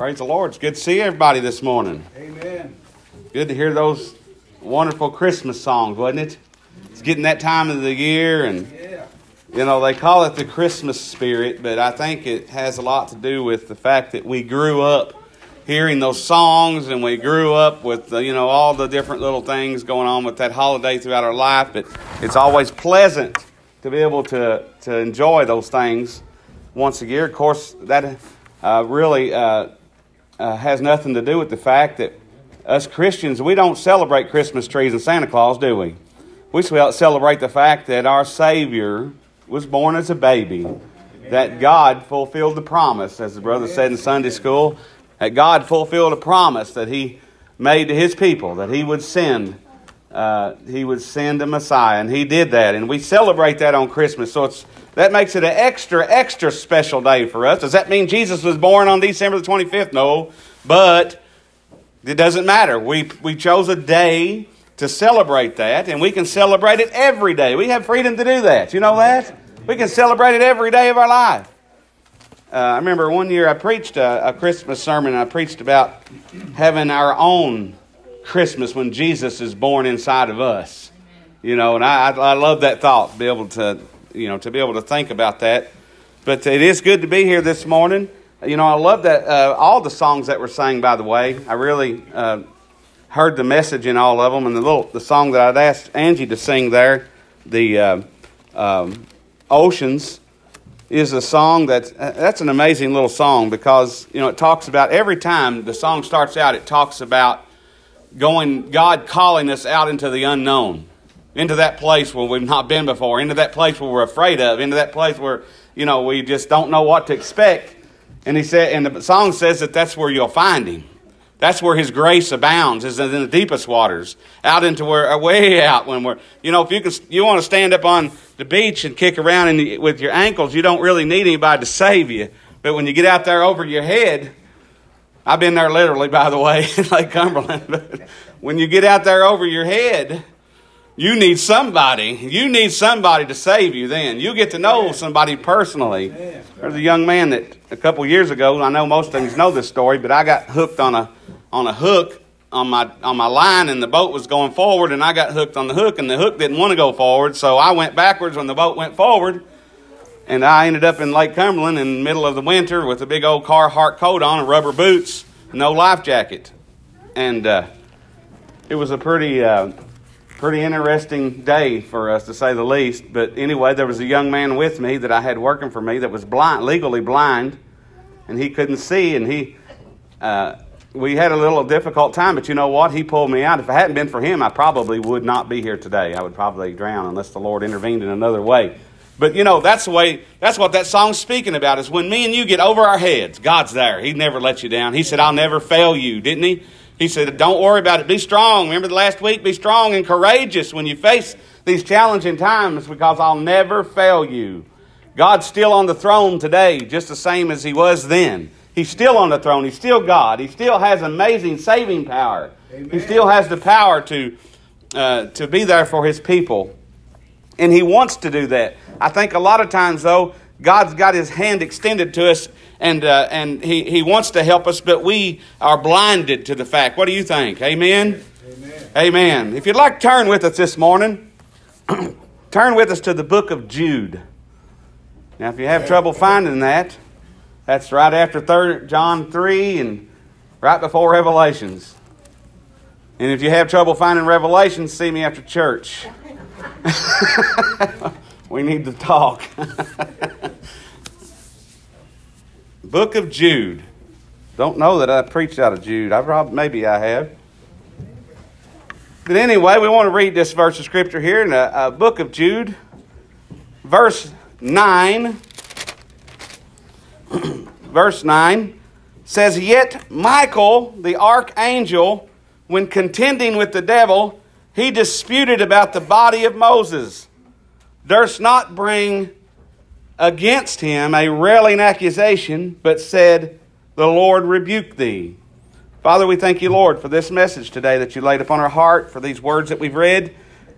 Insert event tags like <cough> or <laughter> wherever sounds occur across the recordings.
Praise the Lord. It's good to see everybody this morning. Amen. Good to hear those wonderful Christmas songs, wasn't it? It's getting that time of the year, and Yeah. you know they call it the Christmas spirit, but I think it has a lot to do with the fact that we grew up hearing those songs, and we grew up with uh, you know all the different little things going on with that holiday throughout our life. But it's always pleasant to be able to to enjoy those things once a year. Of course, that uh, really uh, uh, has nothing to do with the fact that us Christians, we don't celebrate Christmas trees and Santa Claus, do we? We celebrate the fact that our Savior was born as a baby, that God fulfilled the promise, as the brother said in Sunday school, that God fulfilled a promise that He made to His people, that He would send. Uh, he would send a Messiah, and He did that, and we celebrate that on Christmas. So it's that makes it an extra, extra special day for us. Does that mean Jesus was born on December the 25th? No. But it doesn't matter. We, we chose a day to celebrate that, and we can celebrate it every day. We have freedom to do that. You know that? We can celebrate it every day of our life. Uh, I remember one year I preached a, a Christmas sermon, and I preached about having our own Christmas when Jesus is born inside of us. You know, and I, I, love that thought, be able to you know, to be able to think about that. But it is good to be here this morning. You know, I love that uh, all the songs that were sang. By the way, I really uh, heard the message in all of them, and the little the song that I'd asked Angie to sing there, the uh, um, Oceans, is a song that that's an amazing little song because you know it talks about every time the song starts out, it talks about going God calling us out into the unknown into that place where we've not been before, into that place where we're afraid of, into that place where, you know, we just don't know what to expect. And he said, and the song says that that's where you'll find him. That's where his grace abounds, is in the deepest waters, out into where, uh, way out when we're, you know, if you can, you want to stand up on the beach and kick around with your ankles, you don't really need anybody to save you. But when you get out there over your head, I've been there literally, by the way, <laughs> in Lake Cumberland. But when you get out there over your head, you need somebody. You need somebody to save you then. You get to know somebody personally. There's a young man that a couple years ago, I know most things know this story, but I got hooked on a on a hook on my on my line and the boat was going forward and I got hooked on the hook and the hook didn't want to go forward, so I went backwards when the boat went forward. And I ended up in Lake Cumberland in the middle of the winter with a big old Carhartt coat on and rubber boots, no life jacket. And uh, it was a pretty uh, pretty interesting day for us to say the least. But anyway, there was a young man with me that I had working for me that was blind, legally blind, and he couldn't see, and he. Uh, we had a little difficult time, but you know what? He pulled me out. If it hadn't been for him, I probably would not be here today. I would probably drown unless the Lord intervened in another way. But you know, that's the way that's what that song's speaking about is when me and you get over our heads, God's there. He never let you down. He said, I'll never fail you, didn't he? He said, Don't worry about it. Be strong. Remember the last week? Be strong and courageous when you face these challenging times because I'll never fail you. God's still on the throne today, just the same as He was then. He's still on the throne. He's still God. He still has amazing saving power. Amen. He still has the power to, uh, to be there for His people. And He wants to do that. I think a lot of times, though, God's got His hand extended to us and, uh, and he, he wants to help us, but we are blinded to the fact. What do you think? Amen? Amen. Amen. If you'd like to turn with us this morning, <clears throat> turn with us to the book of Jude. Now, if you have trouble finding that, that's right after 3, John 3 and right before Revelations. And if you have trouble finding Revelations, see me after church. <laughs> we need to talk. Book of Jude. Don't know that I preached out of Jude. I probably, maybe I have. But anyway, we want to read this verse of scripture here in the uh, book of Jude, verse 9. <clears throat> verse 9 says, Yet Michael, the archangel, when contending with the devil, he disputed about the body of Moses, durst not bring against him a railing accusation, but said, The Lord rebuke thee. Father, we thank you, Lord, for this message today that you laid upon our heart, for these words that we've read.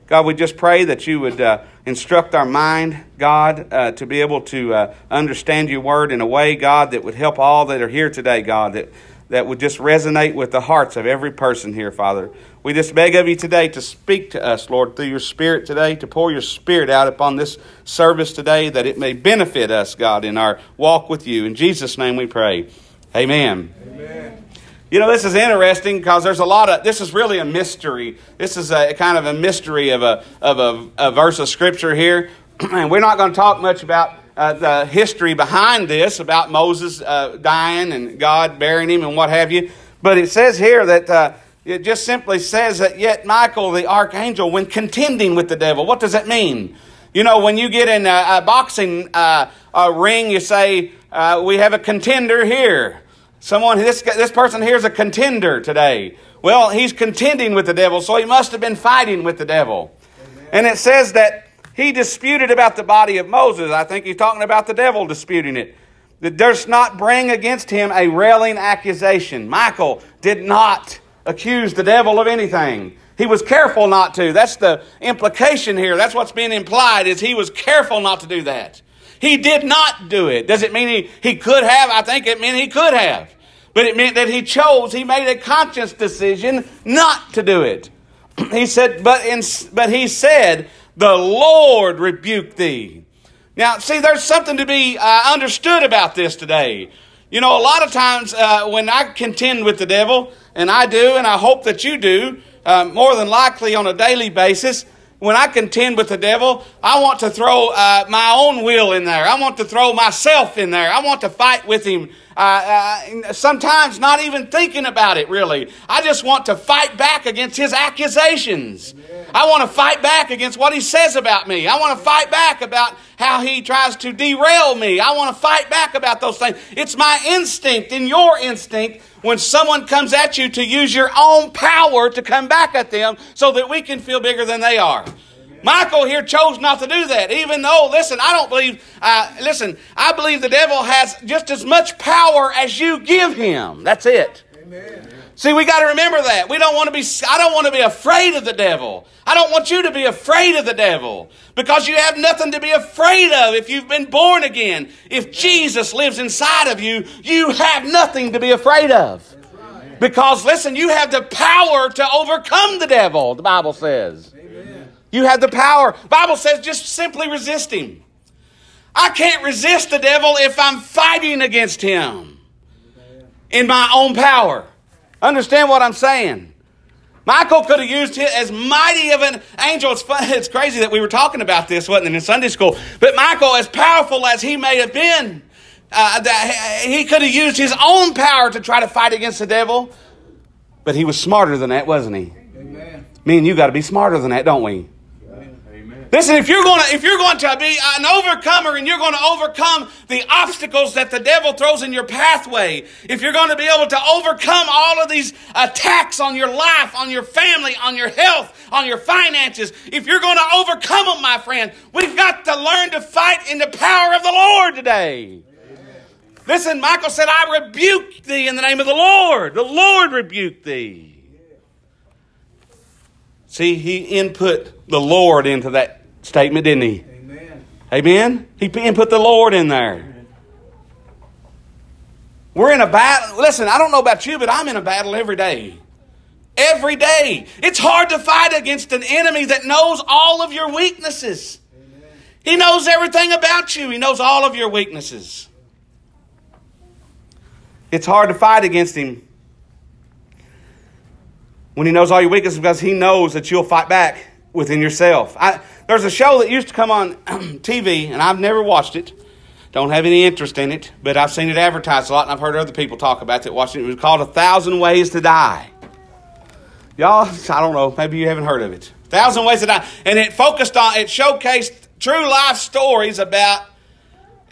God, we just pray that you would uh, instruct our mind, God, uh, to be able to uh, understand your word in a way, God, that would help all that are here today, God, that that would just resonate with the hearts of every person here, Father. We just beg of you today to speak to us, Lord, through your Spirit today, to pour your Spirit out upon this service today, that it may benefit us, God, in our walk with you. In Jesus' name we pray. Amen. Amen. You know, this is interesting because there's a lot of, this is really a mystery. This is a kind of a mystery of a, of a, a verse of Scripture here. <clears throat> and we're not going to talk much about uh, the history behind this, about Moses uh, dying and God burying him and what have you. But it says here that uh, it just simply says that yet Michael the archangel, when contending with the devil, what does that mean? You know, when you get in a, a boxing uh, a ring, you say, uh, We have a contender here. Someone, this, this person here is a contender today. Well, he's contending with the devil, so he must have been fighting with the devil. Amen. And it says that he disputed about the body of Moses. I think he's talking about the devil disputing it. That durst not bring against him a railing accusation. Michael did not accuse the devil of anything. He was careful not to. That's the implication here. That's what's being implied is he was careful not to do that. He did not do it. Does it mean he, he could have? I think it meant he could have. But it meant that he chose, he made a conscious decision not to do it. <clears throat> he said, but, in, but he said, the Lord rebuke thee. Now, see, there's something to be uh, understood about this today. You know, a lot of times uh, when I contend with the devil, and I do, and I hope that you do, uh, more than likely on a daily basis, when I contend with the devil, I want to throw uh, my own will in there. I want to throw myself in there. I want to fight with him uh, uh, sometimes not even thinking about it, really. I just want to fight back against his accusations. I want to fight back against what he says about me. I want to fight back about how he tries to derail me. I want to fight back about those things. It's my instinct and your instinct when someone comes at you to use your own power to come back at them so that we can feel bigger than they are. Michael here chose not to do that, even though, listen, I don't believe, uh, listen, I believe the devil has just as much power as you give him. That's it. Amen. See, we got to remember that. We don't want to be, I don't want to be afraid of the devil. I don't want you to be afraid of the devil because you have nothing to be afraid of if you've been born again. If Jesus lives inside of you, you have nothing to be afraid of. Because, listen, you have the power to overcome the devil, the Bible says. You have the power. Bible says just simply resist him. I can't resist the devil if I'm fighting against him in my own power. Understand what I'm saying? Michael could have used it as mighty of an angel. It's, fun, <laughs> it's crazy that we were talking about this, wasn't it, in Sunday school? But Michael, as powerful as he may have been, uh, that he could have used his own power to try to fight against the devil. But he was smarter than that, wasn't he? Amen. Me and you got to be smarter than that, don't we? Listen, if you're going to if you're going to be an overcomer and you're going to overcome the obstacles that the devil throws in your pathway, if you're going to be able to overcome all of these attacks on your life, on your family, on your health, on your finances, if you're going to overcome them, my friend, we've got to learn to fight in the power of the Lord today. Listen, Michael said, I rebuke thee in the name of the Lord. The Lord rebuke thee. See, he input the Lord into that statement, didn't he? Amen. Amen? He put the Lord in there. We're in a battle. Listen, I don't know about you, but I'm in a battle every day. Every day. It's hard to fight against an enemy that knows all of your weaknesses. Amen. He knows everything about you, he knows all of your weaknesses. It's hard to fight against him when he knows all your weaknesses because he knows that you'll fight back within yourself. I, there's a show that used to come on <clears throat> TV, and I've never watched it. Don't have any interest in it, but I've seen it advertised a lot, and I've heard other people talk about it. Watching it. It was called A Thousand Ways to Die. Y'all, I don't know. Maybe you haven't heard of it. Thousand Ways to Die, and it focused on it showcased true life stories about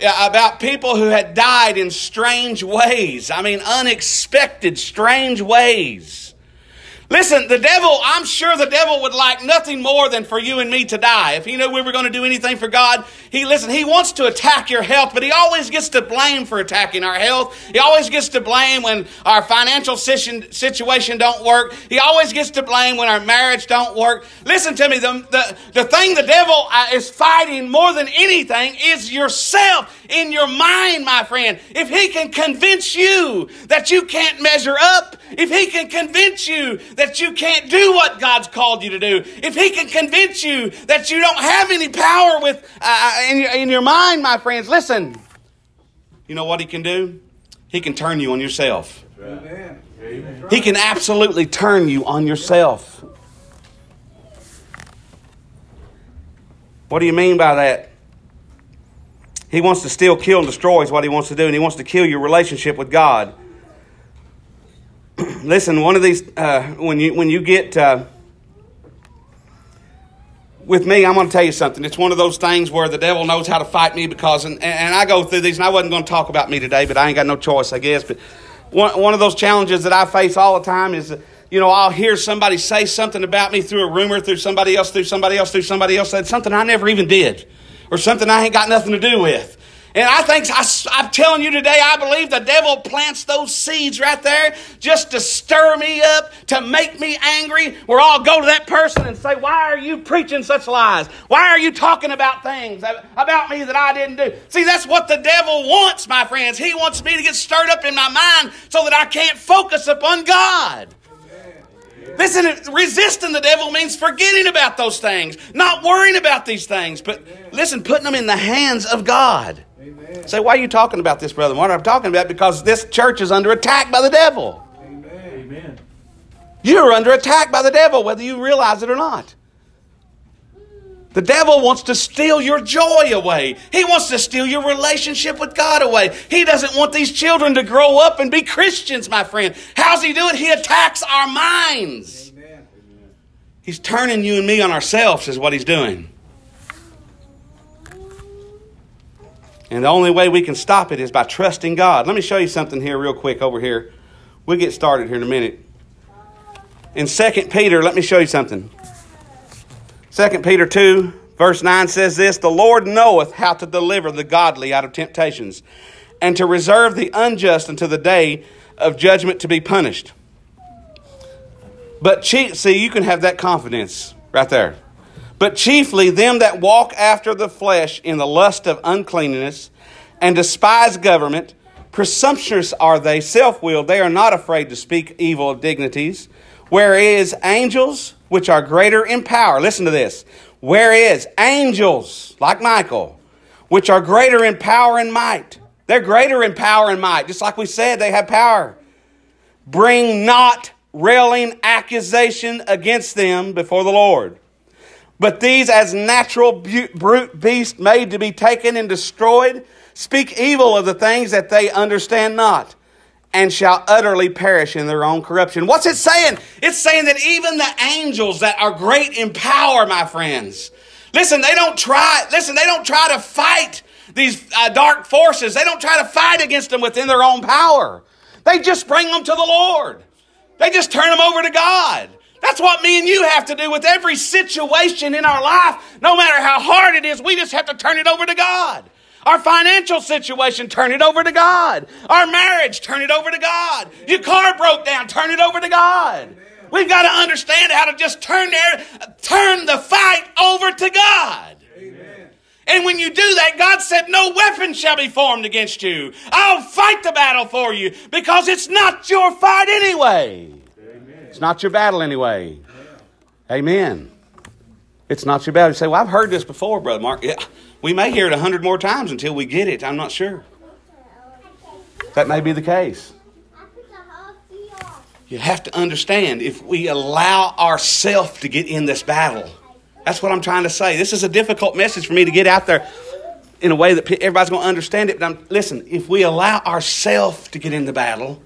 about people who had died in strange ways. I mean, unexpected, strange ways. Listen, the devil, I'm sure the devil would like nothing more than for you and me to die. If he knew we were going to do anything for God, he, listen, he wants to attack your health, but he always gets to blame for attacking our health. He always gets to blame when our financial situation don't work. He always gets to blame when our marriage don't work. Listen to me, the, the, the thing the devil uh, is fighting more than anything is yourself in your mind, my friend. If he can convince you that you can't measure up, if he can convince you that you can't do what God's called you to do, if He can convince you that you don't have any power with uh, uh, in, your, in your mind, my friends, listen. You know what He can do? He can turn you on yourself. Amen. He can absolutely turn you on yourself. What do you mean by that? He wants to steal, kill, and destroy is what he wants to do, and he wants to kill your relationship with God. <clears throat> listen, one of these, uh, when, you, when you get uh, with me, I'm going to tell you something. It's one of those things where the devil knows how to fight me because, and, and I go through these, and I wasn't going to talk about me today, but I ain't got no choice, I guess. But one, one of those challenges that I face all the time is, you know, I'll hear somebody say something about me through a rumor, through somebody else, through somebody else, through somebody else, said something I never even did, or something I ain't got nothing to do with. And I think, I, I'm telling you today, I believe the devil plants those seeds right there just to stir me up, to make me angry, where I'll go to that person and say, Why are you preaching such lies? Why are you talking about things about me that I didn't do? See, that's what the devil wants, my friends. He wants me to get stirred up in my mind so that I can't focus upon God. Listen, resisting the devil means forgetting about those things, not worrying about these things, but listen, putting them in the hands of God. Amen. Say, why are you talking about this, Brother Martin? I'm talking about because this church is under attack by the devil. Amen. You're under attack by the devil, whether you realize it or not. The devil wants to steal your joy away. He wants to steal your relationship with God away. He doesn't want these children to grow up and be Christians, my friend. How's he do it? He attacks our minds. Amen. He's turning you and me on ourselves, is what he's doing. And the only way we can stop it is by trusting God. Let me show you something here, real quick, over here. We'll get started here in a minute. In 2 Peter, let me show you something. 2 Peter 2, verse 9 says this The Lord knoweth how to deliver the godly out of temptations, and to reserve the unjust until the day of judgment to be punished. But see, you can have that confidence right there but chiefly them that walk after the flesh in the lust of uncleanness and despise government. Presumptuous are they, self willed. They are not afraid to speak evil of dignities. Whereas angels, which are greater in power, listen to this. Whereas angels, like Michael, which are greater in power and might, they're greater in power and might. Just like we said, they have power. Bring not railing accusation against them before the Lord. But these, as natural brute beasts made to be taken and destroyed, speak evil of the things that they understand not, and shall utterly perish in their own corruption. What's it saying? It's saying that even the angels that are great in power, my friends, listen, they don't try, listen, they don't try to fight these uh, dark forces. They don't try to fight against them within their own power. They just bring them to the Lord. They just turn them over to God. That's what me and you have to do with every situation in our life. No matter how hard it is, we just have to turn it over to God. Our financial situation, turn it over to God. Our marriage, turn it over to God. Your car broke down, turn it over to God. We've got to understand how to just turn there, turn the fight over to God. And when you do that, God said, No weapon shall be formed against you. I'll fight the battle for you because it's not your fight anyway. It's not your battle anyway. Amen. It's not your battle. You say, Well, I've heard this before, Brother Mark. Yeah, we may hear it a hundred more times until we get it. I'm not sure. That may be the case. You have to understand if we allow ourselves to get in this battle. That's what I'm trying to say. This is a difficult message for me to get out there in a way that everybody's going to understand it. But I'm, listen, if we allow ourselves to get in the battle,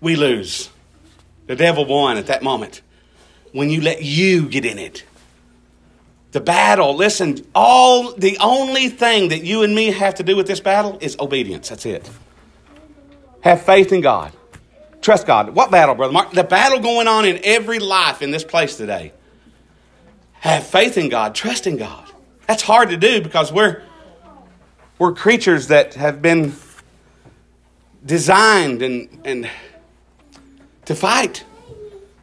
we lose. The devil won at that moment when you let you get in it. The battle, listen, all the only thing that you and me have to do with this battle is obedience. That's it. Have faith in God. Trust God. What battle, Brother Mark? The battle going on in every life in this place today. Have faith in God, trust in God. That's hard to do because we're, we're creatures that have been designed and, and to fight.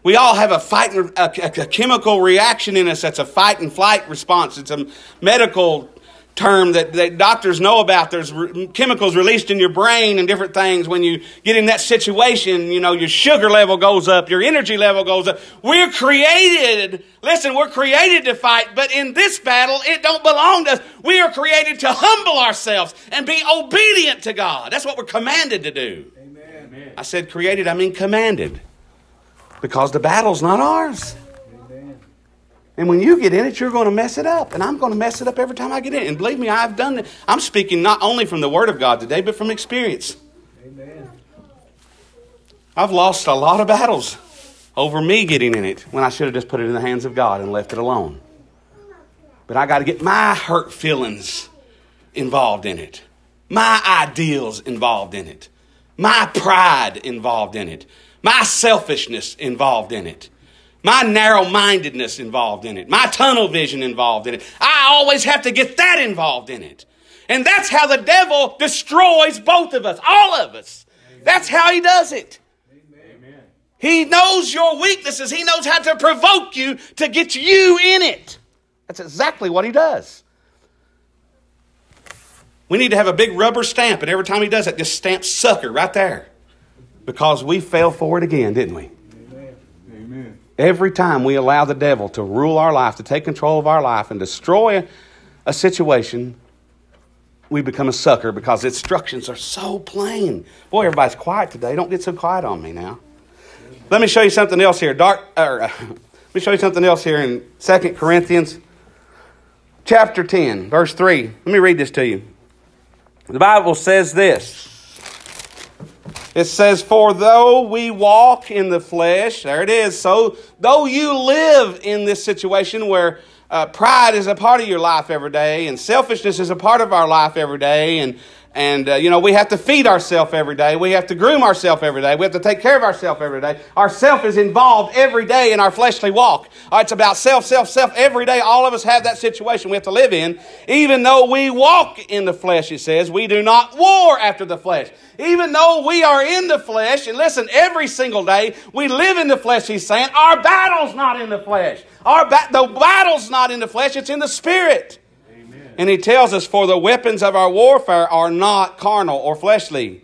We all have a fight, a, a, a, chemical reaction in us that's a fight and flight response. It's a medical term that, that doctors know about. There's re- chemicals released in your brain and different things. When you get in that situation, you know, your sugar level goes up, your energy level goes up. We're created, listen, we're created to fight, but in this battle, it don't belong to us. We are created to humble ourselves and be obedient to God. That's what we're commanded to do. Amen. I said created, I mean commanded. Because the battle's not ours. Amen. And when you get in it, you're going to mess it up. And I'm going to mess it up every time I get in it. And believe me, I've done it. I'm speaking not only from the Word of God today, but from experience. Amen. I've lost a lot of battles over me getting in it when I should have just put it in the hands of God and left it alone. But I got to get my hurt feelings involved in it, my ideals involved in it, my pride involved in it, my selfishness involved in it my narrow mindedness involved in it, my tunnel vision involved in it. I always have to get that involved in it. And that's how the devil destroys both of us, all of us. That's how he does it. Amen. He knows your weaknesses. He knows how to provoke you to get you in it. That's exactly what he does. We need to have a big rubber stamp, and every time he does it, just stamp sucker right there. Because we fell for it again, didn't we? Amen. Every time we allow the devil to rule our life, to take control of our life, and destroy a situation, we become a sucker because instructions are so plain. Boy, everybody's quiet today. Don't get so quiet on me now. Let me show you something else here. Dark, or, uh, <laughs> let me show you something else here in 2 Corinthians chapter 10, verse 3. Let me read this to you. The Bible says this. It says, For though we walk in the flesh, there it is. So, though you live in this situation where uh, pride is a part of your life every day, and selfishness is a part of our life every day, and and, uh, you know, we have to feed ourselves every day. We have to groom ourselves every day. We have to take care of ourselves every day. Our self is involved every day in our fleshly walk. Uh, it's about self, self, self. Every day, all of us have that situation we have to live in. Even though we walk in the flesh, it says, we do not war after the flesh. Even though we are in the flesh, and listen, every single day we live in the flesh, he's saying, our battle's not in the flesh. Our ba- the battle's not in the flesh, it's in the spirit. And he tells us, For the weapons of our warfare are not carnal or fleshly,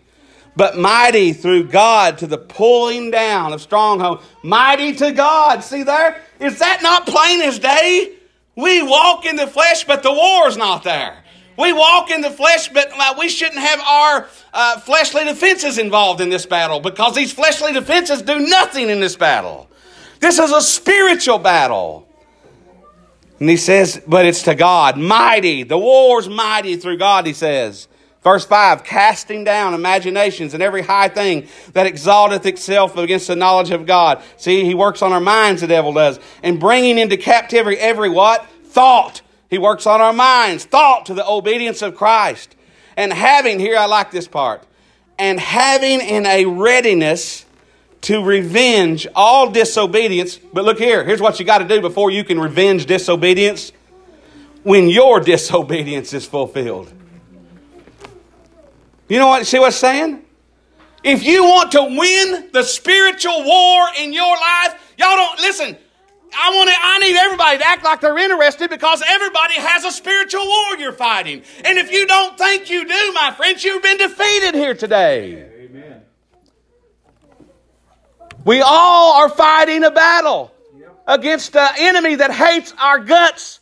but mighty through God to the pulling down of strongholds. Mighty to God. See there? Is that not plain as day? We walk in the flesh, but the war's not there. We walk in the flesh, but we shouldn't have our uh, fleshly defenses involved in this battle because these fleshly defenses do nothing in this battle. This is a spiritual battle. And he says, but it's to God, mighty. The war's mighty through God, he says. Verse 5, casting down imaginations and every high thing that exalteth itself against the knowledge of God. See, he works on our minds, the devil does. And bringing into captivity every what? Thought. He works on our minds. Thought to the obedience of Christ. And having, here I like this part, and having in a readiness to revenge all disobedience. But look here, here's what you got to do before you can revenge disobedience when your <laughs> disobedience is fulfilled. You know what? See what I'm saying? If you want to win the spiritual war in your life, y'all don't listen. I want to, I need everybody to act like they're interested because everybody has a spiritual war you're fighting. And if you don't think you do, my friends, you've been defeated here today. We all are fighting a battle against an enemy that hates our guts,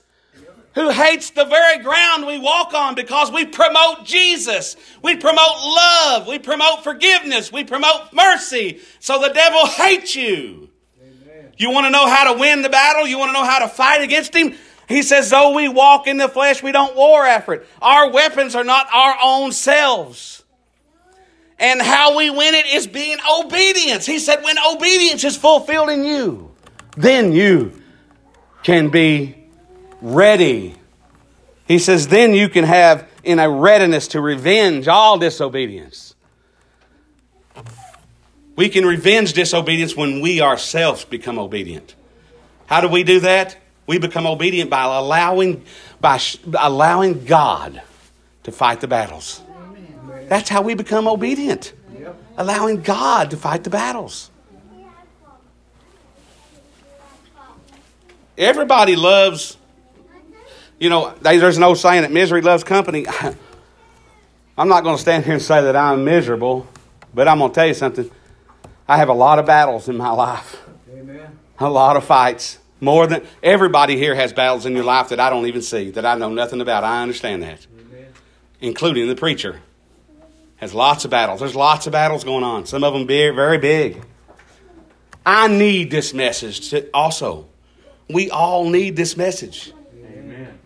who hates the very ground we walk on because we promote Jesus. We promote love. We promote forgiveness. We promote mercy. So the devil hates you. Amen. You want to know how to win the battle? You want to know how to fight against him? He says, though we walk in the flesh, we don't war after it. Our weapons are not our own selves. And how we win it is being obedience. He said, when obedience is fulfilled in you, then you can be ready. He says, then you can have in a readiness to revenge all disobedience. We can revenge disobedience when we ourselves become obedient. How do we do that? We become obedient by allowing, by allowing God to fight the battles. That's how we become obedient. Allowing God to fight the battles. Everybody loves, you know, there's no saying that misery loves company. <laughs> I'm not going to stand here and say that I'm miserable, but I'm going to tell you something. I have a lot of battles in my life. Amen. A lot of fights. More than everybody here has battles in your life that I don't even see, that I know nothing about. I understand that. Amen. Including the preacher. Has lots of battles. There's lots of battles going on. Some of them big, very big. I need this message to also. We all need this message. Amen.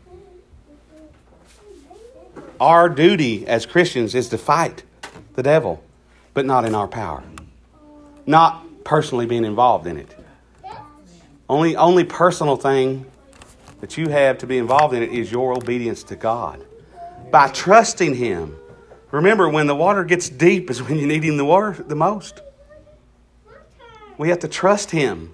Our duty as Christians is to fight the devil, but not in our power not personally being involved in it. Only, only personal thing that you have to be involved in it is your obedience to God. By trusting Him. Remember, when the water gets deep is when you need Him the, water, the most. We have to trust Him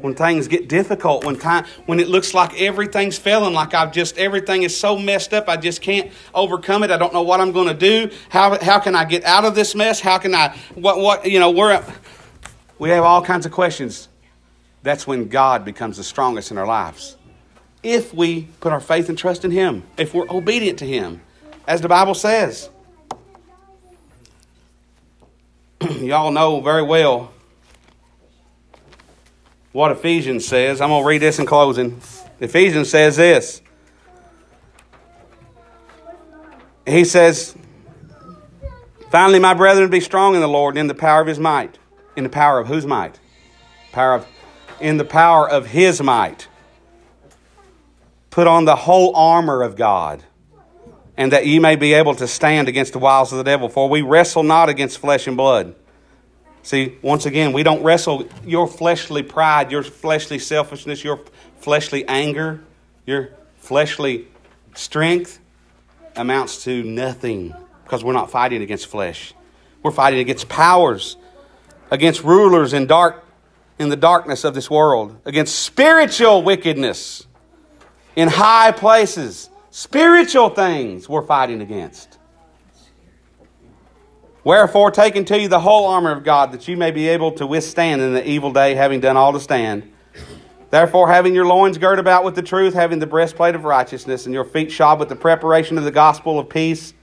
when things get difficult, when time, when it looks like everything's failing, like I've just everything is so messed up, I just can't overcome it. I don't know what I'm going to do. How how can I get out of this mess? How can I what what you know? We're we have all kinds of questions. That's when God becomes the strongest in our lives. If we put our faith and trust in Him, if we're obedient to Him, as the Bible says. Y'all know very well what Ephesians says. I'm going to read this in closing. Ephesians says this. He says, Finally, my brethren, be strong in the Lord and in the power of his might. In the power of whose might? Power of in the power of his might. Put on the whole armor of God, and that ye may be able to stand against the wiles of the devil. For we wrestle not against flesh and blood. See, once again, we don't wrestle your fleshly pride, your fleshly selfishness, your fleshly anger, your fleshly strength amounts to nothing because we're not fighting against flesh. We're fighting against powers against rulers in dark in the darkness of this world, against spiritual wickedness in high places. Spiritual things we're fighting against. Wherefore, take unto you the whole armor of God, that you may be able to withstand in the evil day, having done all to stand. Therefore, having your loins girt about with the truth, having the breastplate of righteousness, and your feet shod with the preparation of the gospel of peace,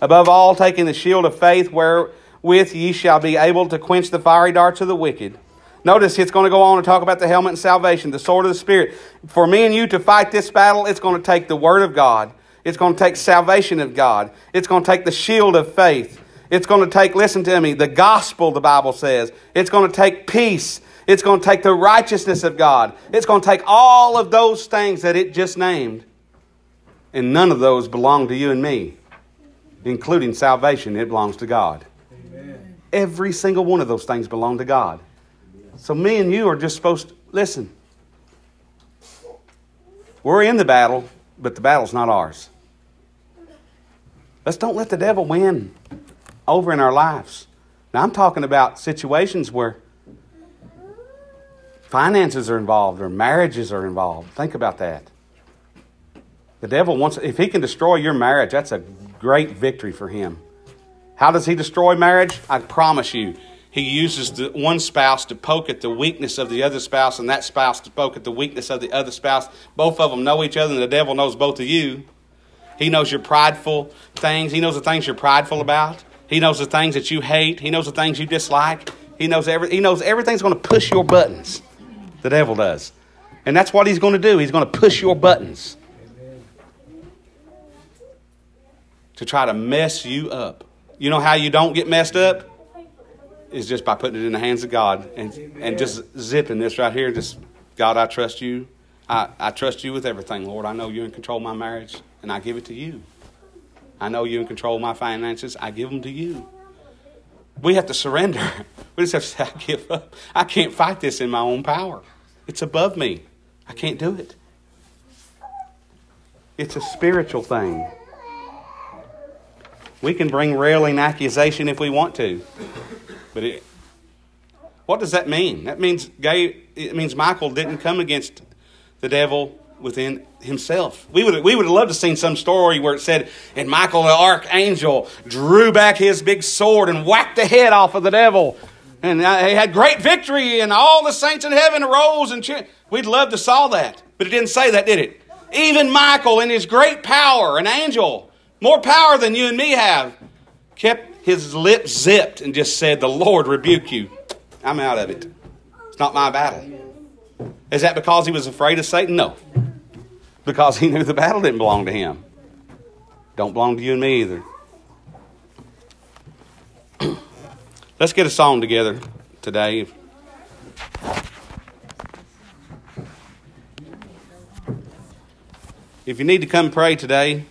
above all, taking the shield of faith, wherewith ye shall be able to quench the fiery darts of the wicked. Notice it's going to go on and talk about the helmet and salvation, the sword of the Spirit. For me and you to fight this battle, it's going to take the Word of God. It's going to take salvation of God. It's going to take the shield of faith. It's going to take, listen to me, the gospel, the Bible says. It's going to take peace. It's going to take the righteousness of God. It's going to take all of those things that it just named. And none of those belong to you and me, including salvation. It belongs to God. Every single one of those things belong to God. So me and you are just supposed to listen. We're in the battle, but the battle's not ours. Let's don't let the devil win over in our lives. Now I'm talking about situations where finances are involved or marriages are involved. Think about that. The devil wants if he can destroy your marriage, that's a great victory for him. How does he destroy marriage? I promise you, he uses the one spouse to poke at the weakness of the other spouse, and that spouse to poke at the weakness of the other spouse. Both of them know each other, and the devil knows both of you. He knows your prideful things. He knows the things you're prideful about. He knows the things that you hate. He knows the things you dislike. He knows every, He knows everything's going to push your buttons. The devil does, and that's what he's going to do. He's going to push your buttons to try to mess you up. You know how you don't get messed up? Is just by putting it in the hands of God and, and just zipping this right here. Just, God, I trust you. I, I trust you with everything, Lord. I know you're in control of my marriage, and I give it to you. I know you're in control of my finances. I give them to you. We have to surrender. <laughs> We just have to say, I give up. I can't fight this in my own power. It's above me. I can't do it. It's a spiritual thing. We can bring railing accusation if we want to. But it, What does that mean? That means Gay it means Michael didn't come against the devil within himself. We would, we would have loved to have seen some story where it said, and Michael the archangel drew back his big sword and whacked the head off of the devil. And uh, he had great victory, and all the saints in heaven arose and cheered. We'd love to saw that. But it didn't say that, did it? Even Michael, in his great power, an angel, more power than you and me have, kept his lips zipped and just said, The Lord rebuke you. I'm out of it. It's not my battle. Is that because he was afraid of Satan? No because he knew the battle didn't belong to him. Don't belong to you and me either. <clears throat> Let's get a song together today. If you need to come pray today,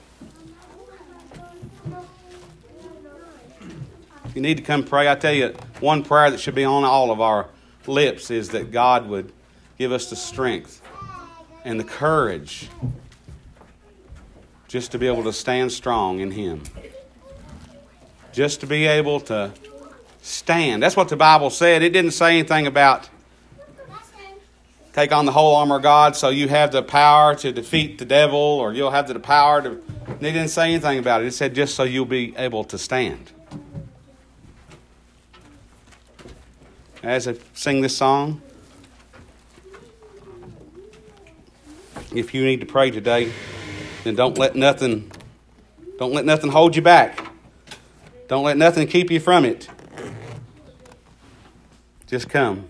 if you need to come pray, I tell you, one prayer that should be on all of our lips is that God would give us the strength and the courage just to be able to stand strong in Him. Just to be able to stand. That's what the Bible said. It didn't say anything about take on the whole armor of God so you have the power to defeat the devil or you'll have the power to. They didn't say anything about it. It said just so you'll be able to stand. As I sing this song, if you need to pray today, then don't let nothing don't let nothing hold you back. Don't let nothing keep you from it. Just come.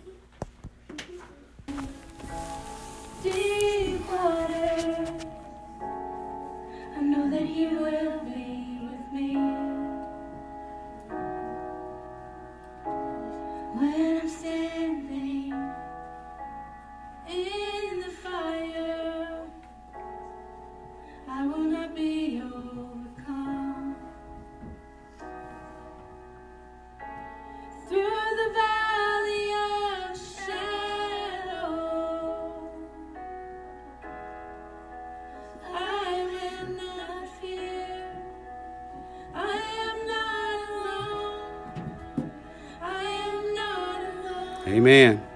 Amen.